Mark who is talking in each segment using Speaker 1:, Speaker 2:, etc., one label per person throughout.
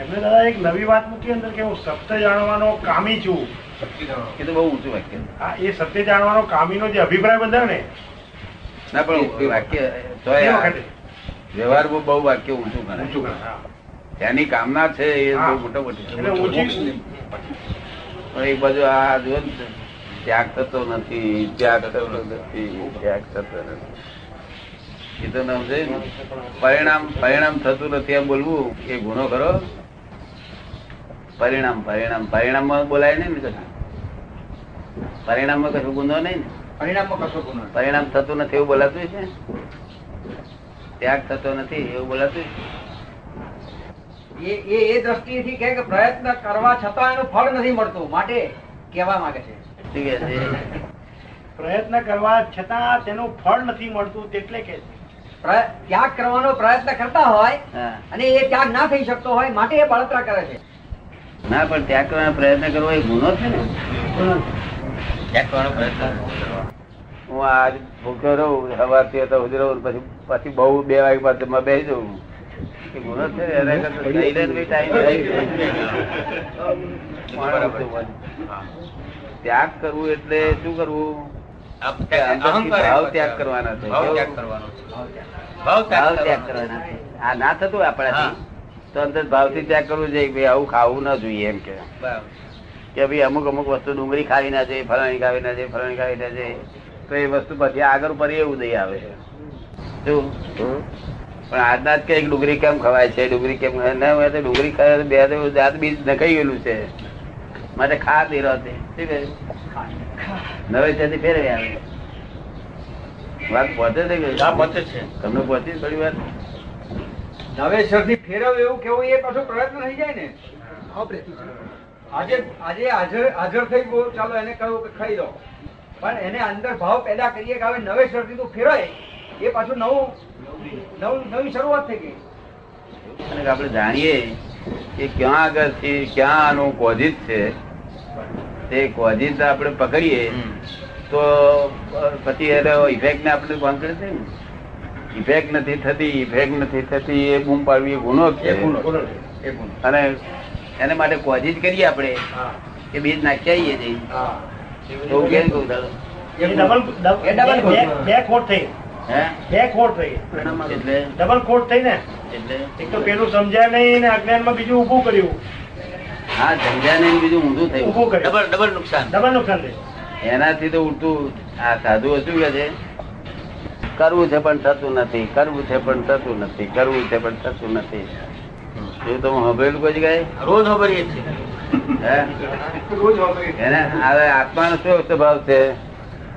Speaker 1: એમને દાદા એક નવી વાત મૂકી અંદર કે હું સત્ય જાણવાનો કામી છું.
Speaker 2: એ તો બહુ ઊંચું વાક્ય.
Speaker 1: હા એ સત્ય જાણવાનો કામીનો જે અભિપ્રાય બંધાયો ને
Speaker 2: ના પણ વાક્ય તો
Speaker 1: એ વખતે.
Speaker 2: બહુ વાક્ય ઊંચું ગણાય.
Speaker 1: ઊંચું ગણાય, હા.
Speaker 2: કામના છે એ. બહુ મોટો મોટી.
Speaker 1: એટલે ઊંચું
Speaker 2: પણ એક બાજુ આ જો ને, ત્યાગ થતો નથી ત્યાગ થતો નથી ત્યાગ થતો નથી. એ તો નામ છે. પરિણામ પરિણામ થતું નથી એમ બોલવું એ ગુનો ખરો પરિણામ પરિણામ પરિણામમાં બોલાય નહીં ને કશું. પરિણામમાં કશું ગુનો નહીં ને.
Speaker 3: પરિણામમાં કશો ગુનો
Speaker 2: પરિણામ થતું નથી એવું બોલાતું છે? ત્યાગ થતો નથી એવું બોલાતું
Speaker 3: એ એ કહે કે પ્રયત્ન કરવા છતાં એનું ફળ નથી મળતું. માટે કહેવા માંગે છે.
Speaker 1: પ્રયત્ન કરવા છતાં તેનું ફળ નથી મળતું તેટલે કે છે.
Speaker 3: ત્યાગ કરવાનો પ્રયત્ન કરતા હોય અને એ ત્યાગ ના થઈ શકતો હોય માટે એ બળતરા કરે છે.
Speaker 2: ના પણ ત્યાગ કરવાનો પ્રયત્ન કરવો એ ગુનો છે ને? ત્યાગ કરવાનો પ્રયત્ન હું આજ ભૂખ્યો રહું સવારથી હતો સુધી રહું પછી પછી બહુ બે વાગે બાદમાં બેસી જવું. એ ગુનો છે ને? એના. ત્યાગ કરવું એટલે શું કરવું? ભાવ ત્યાગ કરવાના છે.
Speaker 4: ભાવ ત્યાગ કરવાનો છે. ભાવ
Speaker 2: ભાવ
Speaker 4: ત્યાગ
Speaker 2: ત્યાગ
Speaker 4: કરવાનો
Speaker 2: છે. આ ના થતું આપણાથી તો અંદર ભાવથી ત્યાગ કરવું જોઈએ ભાઈ આવું ખાવું ન જોઈએ એમ કે. કે ભાઈ અમુક અમુક વસ્તુ ડુંગળી ખાવી ના જોઈએ ફલાણી ખાવી ના જોઈએ ફલાણી ખાવી ના જોઈએ તો એ વસ્તુ પછી આગળ ઉપર એવું દઈ આવે શું? પણ આજના જ કઈ ડુંગળી કેમ ખવાય છે? ડુંગળી કેમ ખવાય? ના હોય તો ડુંગળી ખાય તો બે તો જાત બીજ નખાઈ ગયેલું છે. માટે ખા દે. રહતે શું કહે? નવે ત્યાંથી ફેરવી આવે. વાત પહોંચે છે
Speaker 4: પતે છે.
Speaker 2: તમને પહોંચી થોડી વાત.
Speaker 3: નવેસરથી ફેરવ એવું કેવું એ પાછો પ્રયત્ન થઈ જાય ને? આજે આજે હાજર હાજર થઈ ગયો ચાલો એને કહ્યું કે ખાઈ લો. પણ એને અંદર ભાવ પેદા કરીએ કે હવે નવેસરથી તું ફેરવાય એ પાછું નવું નવું નવી શરૂઆત થઈ ગઈ.
Speaker 2: અને આપણે જાણીએ કે ક્યાં આગળથી ક્યાં આનું કોઝિત છે. તે કોઝિસ આપણે પકડીએ તો પછી એનો ઇફેક્ટ ને આપણે કોન્ફિડન્સ છે ઇફેક્ટ નથી થતી ઇફેક્ટ નથી થતી એ બૂમ પાડવી ગુનો છે. અને એને માટે કોઝિસ કરીએ આપણે. કે બીજ નાખી આવીએ જઈ તો કેમ? કહું.
Speaker 1: બે- ખોટ. થઈ.
Speaker 2: હે?
Speaker 1: બે ખોટ થઈ.
Speaker 2: એટલે?
Speaker 1: ડબલ ખોટ થઈ ને.
Speaker 2: એટલે?
Speaker 1: એક તો પેલું સમજ્યા નહીં ને અજ્ઞાનમાં બીજું ઊભું કર્યું.
Speaker 2: હા સમજ્યા ને બીજું ઊંધું થયું.
Speaker 1: ઊભું કર્યું.
Speaker 4: ડબલ ડબલ નુકસાન.
Speaker 1: ડબલ નુકસાન થયું.
Speaker 2: એનાથી તો ઉલટું આ સાધુ શું કે છે. કરવું છે પણ થતું નથી કરવું છે પણ થતું નથી કરવું છે પણ થતું નથી. એવું હું હભેલું કોઈ જગ્યાએ?
Speaker 4: રોજ ખબરીએ છે
Speaker 2: હે? એને હવે આત્માનો શું સ્વભાવ છે?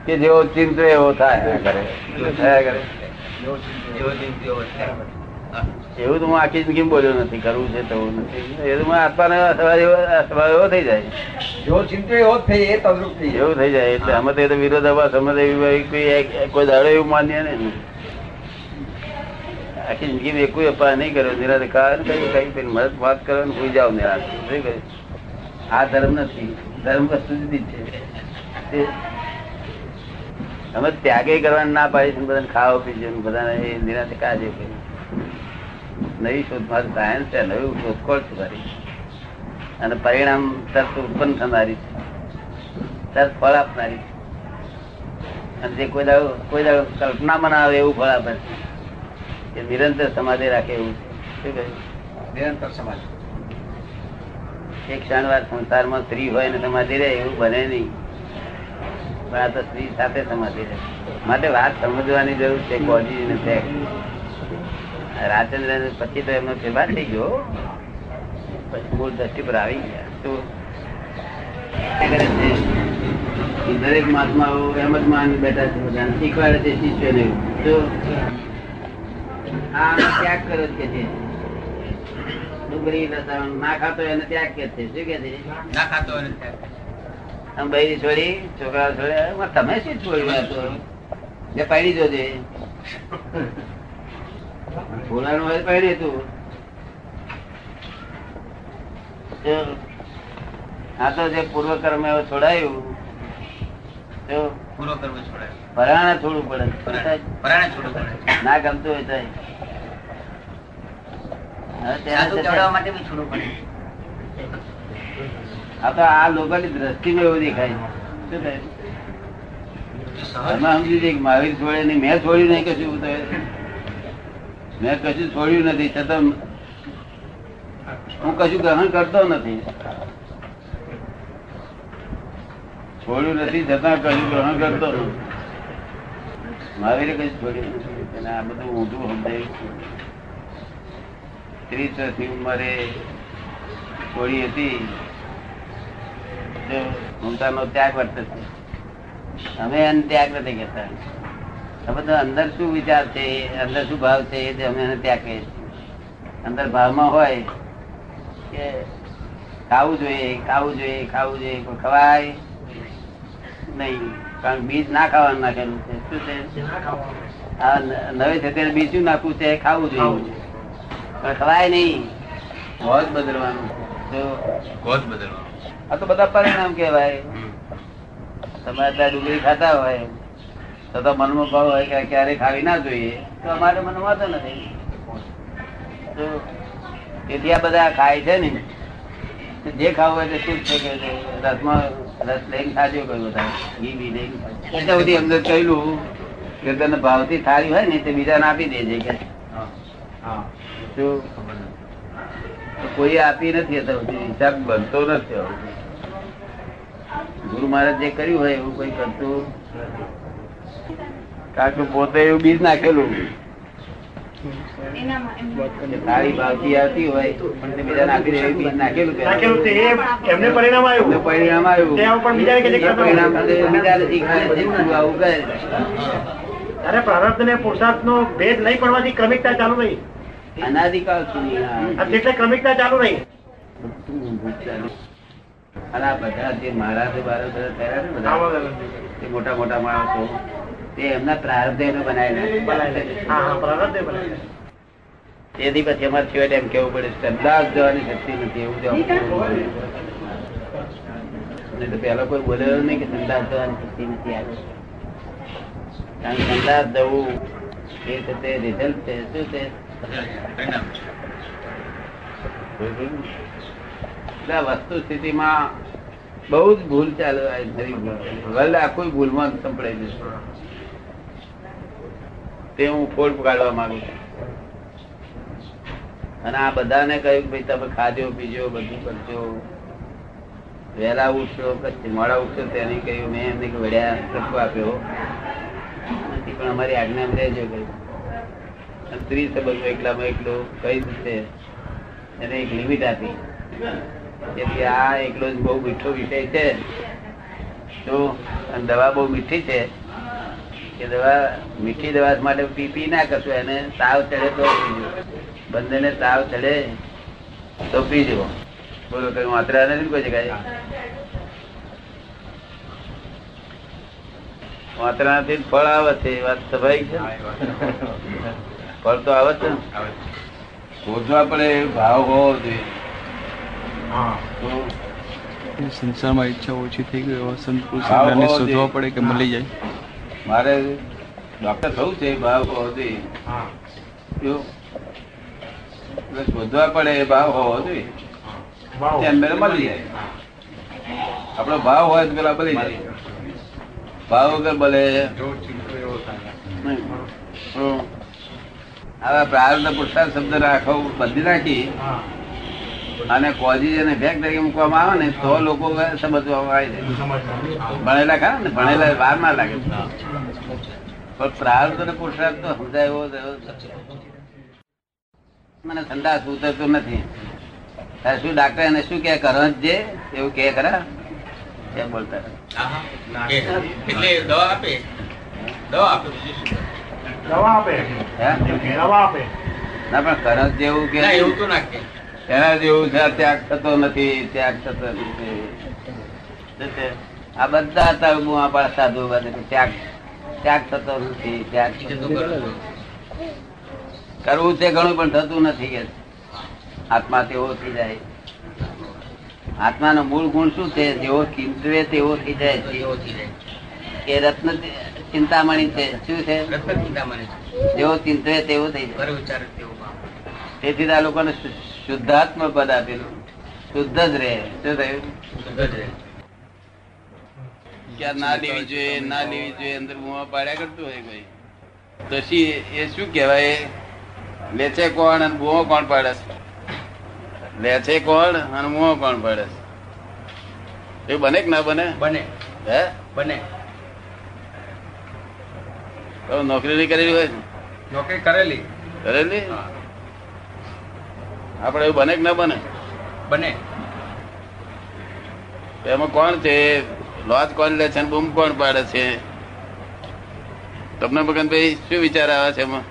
Speaker 2: કે જેવો ચિંતો એવો થાય કરે થયા કરે
Speaker 4: તેવો છે.
Speaker 2: એવું તો હું આખી જિંદગી બોલ્યો નથી કરવું છે તેવું નથી. એ તો આત્માનો સ્વભાવ એવો થઈ જાય.
Speaker 3: જો ચિંતો એવો થઈ એ તદ્રુપ થઈ
Speaker 2: એવું થઈ જાય એટલે અમે તો એ તો વિરોધાભાસ અમે તો કોઈ કોઈ દાડો એવું માન્ય ને આખી જિંદગી કોઈ અપા નહીં કર્યો નિરાતે કારણ કઈ કઈ પેલી મદદ વાત કરો ને ભૂલી જાઓ કહ્યું? આ ધર્મ નથી ધર્મ વસ્તુ જુદી છે. અમે ત્યાગે કરવાનું ના પાડી છે બધાને ખાવા પીજો બધાને એ નિરાતે કાજે કર્યું. નવી શોધ મારું સાયન્સ છે નવી શોધખોળ છે મારી. અને પરિણામ તરત ઉત્પન્ન થનારી છે. તરત ફળ આપનારી છે. અને જે કોઈ દાડો કોઈ દાડો કલ્પના બનાવે એવું ફળ આપે છે. એ નિરંતર સમાધિ રાખે એવું છે. શું કહ્યું?
Speaker 4: નિરંતર સમાધિ.
Speaker 2: એક ક્ષણવાર સંસારમાં સ્ત્રી હોય ને સમાધિ રહે એવું બને નહીં. પણ આ તો સ્ત્રી સાથે સમાધિ રહે. માટે વાત સમજવાની જરૂર છે કોજી ને છે રાજચંદ્ર પછી તો એમનો ફેરફાર થઈ ગયો. પછી મૂળ દ્રષ્ટિ પર આવી ગયા. તો દરેક મહાત્માઓ એમ જ માની બેઠા છે બધાને. શીખવાડે છે શિષ્યોને. તો આ ત્યાગ કર્યો કે છે ડુંગળી લસણ ના ખાતો એને ત્યાગ કે છે. શું કે છે?
Speaker 4: ના ખાતો એને ત્યાગ.
Speaker 2: આમ બૈરી છોડી છોકરા છોડે. તમે શું છોડ્યું? જે પાડી જોજે. ફૂલાનું હોય તું આ તો જે પૂર્વ કર્મ એવો છોડાયું.
Speaker 4: કરવો
Speaker 2: પરાણે છોડવું પડે.
Speaker 4: પરાણે છોડવું પડે.
Speaker 2: ના ગમતું હોય
Speaker 4: ચડાવવા માટે બી છોડવું પડે.
Speaker 2: આ તો આ લોકોની દ્રષ્ટિમાં એવું દેખાય. શું થાય? સમજી કે મહાવીર છોડે નહીં મેં છોડ્યું નહીં કશું મેં કશું છોડ્યું નથી, છતાં હું કશું ગ્રહણ કરતો નથી. છોડ્યું નથી, છતાં કશું ગ્રહણ કરતો નથી. મહાવીરે કશું છોડ્યું નથી. આ બધું ઊંધું સમજાયું ત્રીસ વર્ષની ઉંમરે છોડી હતી. મમતાનો ત્યાગ વર્તે અમે એને ત્યાગ નથી કહેતા તો અંદર શું વિચાર છે અંદર શું ભાવ છે એ અમે એને ત્યાં કહીએ છીએ. અંદર ભાવમાં હોય કે ખાવું જોઈએ ખાવું જોઈએ ખાવું જોઈએ પણ ખવાય નહીં. કારણ બીજ ના ખાવાનું નાખેલું છે. શું છે? આ ન- નવે છે ત્યારે બીજ શું નાખવું છે? ખાવું જોઈએ. પણ ખવાય નહીં. હોજ બદલવાનું. તો
Speaker 4: કોચ બદલવાનું.
Speaker 2: આ તો બધા પરિણામ કહેવાય. તમારે ત્યાં ડુંગળી ખાતા હોય. તો તો મનમાં ભાવ હોય કે ક્યારે ખાવી ના જોઈએ તો અમારે મનમાં વાંધો નથી. તેથી આ બધા ખાય છે ને. જે ખાવું હોય તે શું છે કે રસમાં રસ લઈને ખાજો કયું બધા ઘી બી લઈને એટલે બધી અંદર કહેલું કે તને ભાવથી થાળી હોય ને તે બીજાને આપી દેજે કે. કોઈ આપી નથી. હિસાબ બનતો નથી ગુરુ મહારાજ જે કર્યું હોય એવું કોઈ કરતું કારણ કે પોતે એવું બીજ નાખેલું. તારી ભાવતી આવતી હોય પણ તે બીજા નાખી દે બીજ નાખેલું
Speaker 1: એમને પરિણામ આવ્યું.
Speaker 2: પરિણામ આવ્યું. પરિણામ. આવું કહે
Speaker 1: અરે પ્રારબ્ધ ને પુરુષાર્થ નો ભેદ નહીં પડવાથી ક્રમિકતા ચાલુ રહી.
Speaker 2: અનાદિકાળ સુધી
Speaker 1: એટલે ક્રમિકતા ચાલુ રહી.
Speaker 2: અને આ બધા જે મહારાજ બધા? મોટા મોટા માણસો. તે એમના પ્રારબ્ધ એને બનાવેલા. તેથી પછી અમારે છેવટે એમ કેવું પડે સંદાસ જવાની શક્તિ નથી એવું જવાનું તો પેલા કોઈ બોલેલો નહીં કે સંદાસ જવાની શક્તિ નથી આવી કારણ કે સંદાસ જવું એ છે તે રિઝલ્ટ છે શું છે? વસ્તુ સ્થિતિમાં બહુ જ ભૂલ ચાલે વર્લ્ડ આખું ભૂલમાં સંપડાઈ જશે. તે હું ફોડ કાઢવા માંગુ છું. અને આ બધાને કહ્યું કે ભાઈ તમે ખાજો પીજો બધું કરજો. વહેલા ઉઠશો પછી મોડા ઉઠશો તેને કહ્યું, મેં એમને વડ્યા તત્વ આપ્યો. પણ અમારી આજ્ઞા રહેજો કહ્યું સ્ત્રી સંબંધો એકલામાં એકલો કઈ છે એને એક લિમિટ આપી. તેથી આ એકલો જ બહુ મીઠો વિષય છે. તો દવા બહુ મીઠી છે. કે દવા મીઠી દવા માટે પી પી ના કરશો એને તાવ ચડે તો પીજો બંનેને તાવ ચડે તો પીજો બોલો કઈ માત્રા નથી કોઈ જગ્યાએ? વાતરાથી ફળ આવે છે એ વાત સ્વાભાવિક છે. ફળ તો આવે છે શોધવા પડે ભાવ હોવો જોઈએ.
Speaker 1: હા.
Speaker 2: તો
Speaker 5: સંસારમાં ઈચ્છા ઓછી થઈ ગઈ
Speaker 2: હોવો
Speaker 5: શોધવા પડે કે મળી જાય.
Speaker 2: મારે ડોક્ટર થવું છે ભાવ હોવો જોઈએ. શોધવા પડે એ ભાવ હોવો જોઈએ.
Speaker 1: વાવ.
Speaker 2: મળી જાય. આપણો ભાવ હોય તો પેલા મળી જાય. ભાવ વગર. તો આવા પ્રારબ્ધ પુરસ્કાર શબ્દ રાખો બદલી નાખી અને કોજી અને ભેગ તરીકે મૂકવામાં આવે ને તો લોકો સમજવા આવી જાય. ભણેલા ખરા ને ભણેલા વાર ના લાગે. પણ પ્રાર્થ અને પુરુષાર્થ તો સમજાય એવો. મને સંદાસ ઉતરતો નથી. શું ડાક્ટર એને શું કે કરો જે એવું કે ખરા? કેમ બોલતા
Speaker 4: એટલે દવા આપે? દવા આપે બીજું શું
Speaker 1: દવા આપે. દવા આપે.
Speaker 2: ના પણ કરંજ જેવું કે
Speaker 4: એવું તો ના કે
Speaker 2: એના જેવું છે ત્યાગ થતો નથી ત્યાગ થતો નથી. આ બધા હતા બુઆ પાડા સાધુ બધા ત્યાગ ત્યાગ થતો નથી ત્યાગ.
Speaker 4: કરવું.
Speaker 2: તે ઘણું પણ થતું નથી કે આત્મા તેવો થઈ જાય. આત્માનો મૂળ ગુણ શું છે? જેવો ચિંતવે તેવો થઈ જાય. છે એ રત્ન ચિંતામણી છે? શું છે. જેવો ચિંતવે તેવો થઈ જાય.
Speaker 4: વિચારે તેવું કામ.
Speaker 2: તેથી જ આ લોકોને શુદ્ધાત્મ પદ આપેલું. શુદ્ધ જ રહે. શું થયું? કે ના લેવી જોઈએ ના લેવી જોઈએ અંદર મુવા પાડ્યા કરતું હોય કોઈ. તો શી એ શું કહેવાય? લે છે કોણ અને બુઓ કોણ પાડે લે છે કોણ અને મુઓ કોણ પાડે એ બને કે ના બને?
Speaker 3: બને.
Speaker 2: હે?
Speaker 3: બને.
Speaker 2: તો નોકરી નહીં કરેલી હોય
Speaker 3: નોકરી કરેલી.
Speaker 2: કરેલી? આપડે એવું બને કે ના બને?
Speaker 3: બને.
Speaker 2: એમાં કોણ છે? લોજ કોણ લે છે બૂમ કોણ પાડે છે? તમને મગનભાઈ શું વિચાર આવે છે એમાં?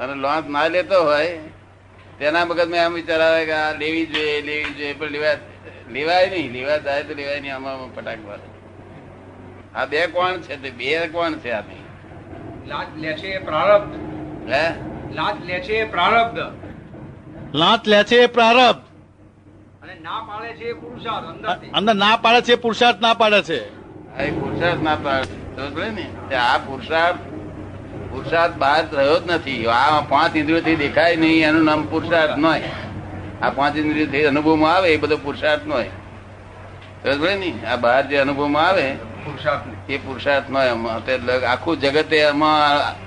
Speaker 2: અને લોન્સ ના લેતો હોય તેના મગજમાં એમ વિચાર આવે કે આ લેવી જોઈએ લેવી જોઈએ પણ લેવા લેવાય નહીં લેવા જાય તો લેવાય નહીં આમાં પટાક મારે. આ બે કોણ છે તે? બે કોણ છે આ
Speaker 3: લે છે પ્રારબ્ધ.
Speaker 2: હે?
Speaker 3: લાજ લે છે એ પ્રારબ્ધ.
Speaker 1: લાત લે છે પ્રારબ્ધ.
Speaker 3: અને ના પાડે છે પુરુષાર્થ અંદરથી.
Speaker 1: અંદર ના પાડે છે પુરુષાર્થ ના પાડે છે.
Speaker 2: આ પુરુષાર્થ ના પાડે છે. ને આ પુરુષાર્થ પુરુષાર્થ બહાર રહ્યો જ નથી. આ પાંચ ઇન્દ્રિયોથી દેખાય નહીં એનું નામ પુરુષાર્થ નય. આ પાંચ ઇન્દ્રિયોથી અનુભવમાં આવે એ બધો પુરુષાર્થ નો હોય ને આ બહાર જે અનુભવમાં આવે
Speaker 3: પુરુષાર્થ
Speaker 2: એ પુરુષાર્થ નો એમાં તે લગ- આખું જગતે એમાં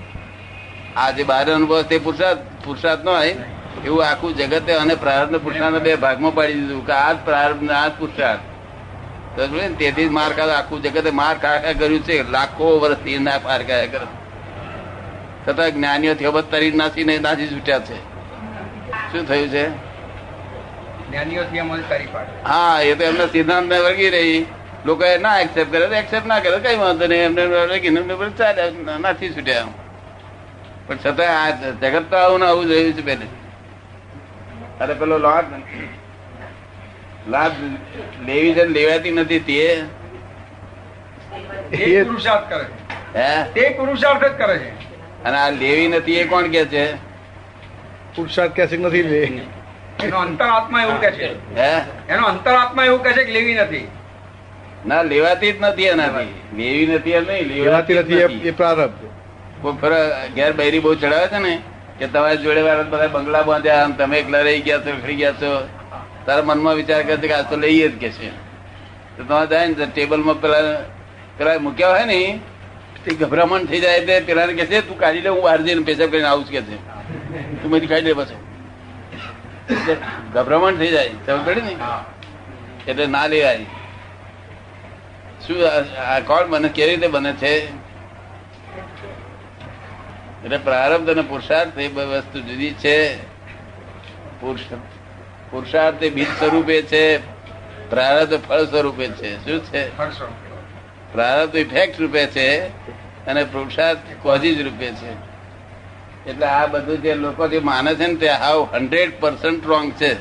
Speaker 2: આ જે બહાર અનુભવ તે પુરુષાર્થ પુરુષાર્થ નો હોય. એવું આખું જગતે અને પ્રારબ્ધ ને પુરુષાર્થ બે ભાગમાં પાડી દીધું કે આ જ પ્રારબ્ધ ને આ જ પુરુષાર્થ? તેથી માર ખાધો. આખું જગતે માર ખાખા કર્યું છે. લાખો વર્ષથી ના પાર ખાયા કરે. છતાં જ્ઞાનીઓ થયો તરી નાસીને નાસી છૂટ્યા છે. શું થયું છે? હા એ તો એમના સિદ્ધાંત ને વળગી રહી. લોકો ના એક્સેપ્ટ કરે તો એક્સેપ્ટ ના કરે કઈ વાંધો નહીં. એમને વળગીને એમને બધું ચાલે નાથી છૂટ્યા પણ છતાં આ જગત તો આવું ને આવું જોયું છે પેલે અરે પેલો લાભ લાભ લેવી છે લેવાતી નથી તે.
Speaker 3: પુરુષાર્થ કરે
Speaker 2: હે?
Speaker 3: તે પુરુષાર્થ જ કરે છે.
Speaker 2: અને આ લેવી નથી એ કોણ કે છે?
Speaker 1: પુરુષાર્થ કે છે નથી લે.
Speaker 3: એનો અંતરાત્મા એવું કે છે.
Speaker 2: હે?
Speaker 3: એનો અંતરાત્મા એવું કે છે કે લેવી નથી.
Speaker 2: ના લેવાતી જ નથી એનાથી. લેવી નથી એમ નહીં
Speaker 1: લેવાતી નથી એ- પ્રારબ્ધ.
Speaker 2: ઘેર બૈરી બહુ ચડાવે છે ને, કે તમારી જોડે બધા બંગલા બાંધ્યા તમે એકલા રહી ગયા છો, ફરી ગયા છો. તારા મનમાં વિચાર કરે છે કે આ તો લઈએ જ કે છે. તો તમારે જાય ને ટેબલમાં પેલા પેલા મૂક્યા હોય ને, તે ગભરામણ થઈ જાય તે પેલા કે છે, તું કાઢી લે, હું બહાર જઈને પેશાબ કરીને આવું કે છે. તું મેં કાઢી લે પછી. ગભરામણ થઈ જાય તમે પડી ને? એટલે ના લેવાય. શું આ- કોણ બને, કેવી રીતે બને છે? એટલે પ્રારબ્ધ અને પુરુષાર્થ એ વસ્તુ જુદી છે. પુરુષાર્થ એ બીજ સ્વરૂપે છે પ્રારબ્ધ ફળ સ્વરૂપે છે. શું છે? પ્રારબ્ધ ઇફેક્ટ રૂપે છે અને પુરુષાર્થ કોઝિજ રૂપે છે. એટલે આ બધું જે લોકો જે માને છે ને તે હાવ હંડ્રેડ પર્સન્ટ રોંગ છે.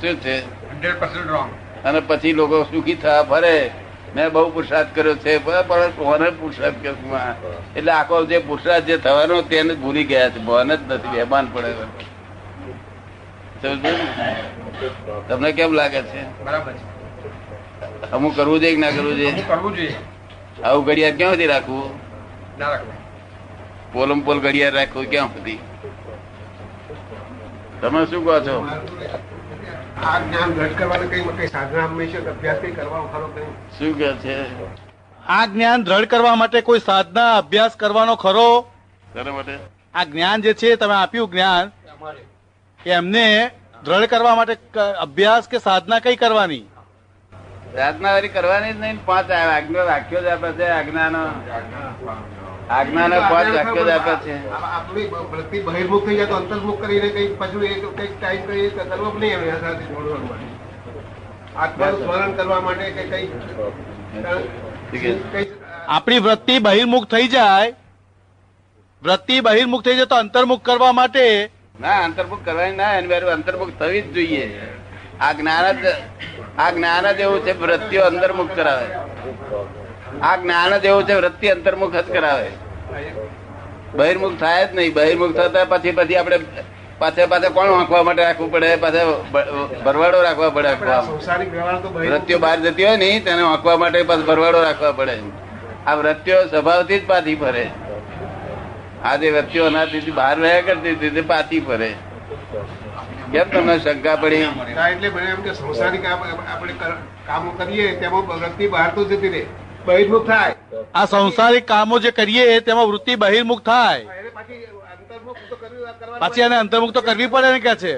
Speaker 2: શું છે?
Speaker 3: હંડ્રેડ પર્સન્ટ રોંગ
Speaker 2: અને પછી લોકો સુખી થવા ફરે. મેં બહુ પુરુષાર્થ કર્યો છે પણ કોને પુરુષાર્થ કર્યો એટલે આખો જે પુરુષાર્થ જે થવાનો તેને ભૂલી ગયા છે ભવન જ નથી બેમાન પડે તમને કેમ લાગે છે?
Speaker 3: બરાબર
Speaker 2: અમુક કરવું જોઈએ કે ના કરવું જોઈએ?
Speaker 3: કરવું જોઈએ.
Speaker 2: આવું ઘડિયાળ ક્યાં સુધી રાખવું?
Speaker 3: ના રાખવું.
Speaker 2: પોલમ પોલ ઘડિયાળ રાખવું ક્યાં સુધી? તમે શું કહો છો?
Speaker 6: આ જ્ઞાન દ્રઢ કરવાને કઈ કઈ સાધના હંમેશા અભ્યાસ કઈ કરવાનો ખરો કઈ?
Speaker 2: શું કે છે?
Speaker 1: આ જ્ઞાન દ્રઢ કરવા માટે કોઈ સાધના અભ્યાસ કરવાનો ખરો?
Speaker 2: માટે?
Speaker 1: આ જ્ઞાન જે છે તમે આપ્યું જ્ઞાન એમને દ્રઢ કરવા માટે અભ્યાસ કે સાધના કઈ કરવાની?
Speaker 2: સાધના કરવાની જ નહીં પાંચ આજ્ઞા વાક્યો જ આપે છે આજ્ઞાનો. આજ્ઞાનો પાંચ વાક્યો જ આપે છે.
Speaker 6: આપણી વૃત્તિ બહિર્મુખ થઈ જાય તો અંતર્મુખ કરીને કઈ પાછું એ કંઈક ટાઈમ કઈ કરવો જ નહીં એના સાથે જોડવા માટે આત્માનું સ્મરણ કરવા માટે કે. કઈ
Speaker 1: આપણી વૃત્તિ બહિર્મુખ થઈ જાય વૃત્તિ બહિર્મુખ થઈ જાય તો અંતર્મુખ કરવા માટે
Speaker 2: ના અંતર્મુખ કરવાની ના એની અંતર્મુખ થવી જ જોઈએ. આ જ્ઞાન જ આ જ્ઞાન જ એવું છે વૃત્તિઓ અંતર્મુખ કરાવે. આ જ્ઞાન જ એવું છે વૃત્તિ અંતર્મુખ જ કરાવે. બહિર્મુખ થાય જ નહીં. બહિર્મુખ થતા પછી પછી આપણે પાછા પાછા કોણ વાંકવા માટે રાખવું પડે? પાછા ભરવાડો રાખવા પડે વૃત્તિઓ બહાર જતી હોય ને તેને વાંકવા માટે પાછો ભરવાડો રાખવા પડે. આ વૃત્તિઓ સ્વભાવથી જ પાછી ફરે. આ જે વૃત્તિઓ અનાથી બહાર રહ્યા કરતી હતી તે પાછી ફરે. કેમ તમને શંકા પડી?
Speaker 6: એટલે એમ કે સંસારિક આપ- આપણે કામો કરીએ તેમાં વૃત્તિ બહાર તો જતી રહે. બહિર્મુખ થાય.
Speaker 1: આ સંસારિક કામો જે કરીએ તેમાં વૃત્તિ બહિર્મુખ થાય.
Speaker 6: પાછી અંતર્મુખ તો કરવી કરવાની
Speaker 1: પાછી એને અંતર્મુખ તો કરવી પડે ને કે છે?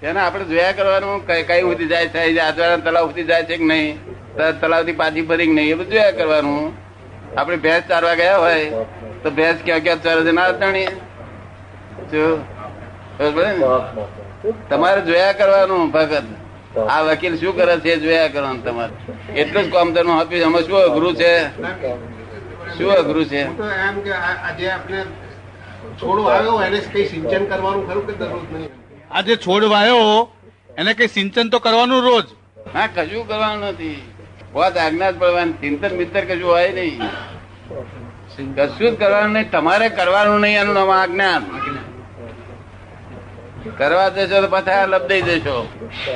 Speaker 2: તેને આપણે જોયા કરવાનું કઈ કઈ સુધી જાય છે આજવાના તલાવ સુધી જાય છે કે નહીં? તલાવથી પાછી ફરી કે નહીં એ બધું જોયા કરવાનું. આપણે ભેંસ ચારવા ગયા હોય તો ભેંસ ક્યાં ક્યાં ચારે છે ના જાણીએ જો બરાબર ને? તમારે જોયા કરવાનું ભગત. આ વકીલ શું કરે છે જોયા કરો તમારે. એટલું જ કામ તેનું આપ્યું એમાં શું અઘરું છે? શું અઘરું છે?
Speaker 6: હું એમ કે આ આ આપણે છોડો આવ્યો એને કઈ સિંચન કરવાનું ખરું કે દરરોજ નહીં?
Speaker 1: આ છોડ વાયો એને કઈ સિંચન તો કરવાનું રોજ.
Speaker 2: હા કશું કરવાનું નથી. બહુ આજ્ઞા જ પડવાની. ચિંતન મિત્ર કશું હોય નહીં. કશું જ કરવાનું નહીં. તમારે કરવાનું નહીં એનું નામ આજ્ઞાન. કરવા દેશો તો પાછા લબદાઈ દેશો.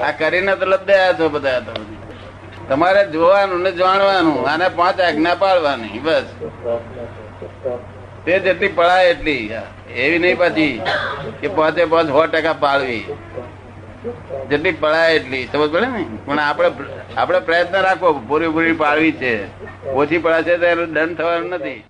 Speaker 2: આ કરીને તો લબદાયા છો બધા તમે તમારે જોવાનું ને જાણવાનું, આને પાંચ આજ્ઞા પાડવાની, બસ. તે જેટલી પડાય એટલી. એવી નહીં પાછી કે પાંચે પાંચ સો ટકા પાડવી. જેટલી પડાય એટલી. સમજ પડે ને? પણ આપણે આપણે પ્રયત્ન રાખવો. પૂરી પૂરી પાડવી છે. ઓછી પડાશે તો એનો દંડ થવાનો નથી.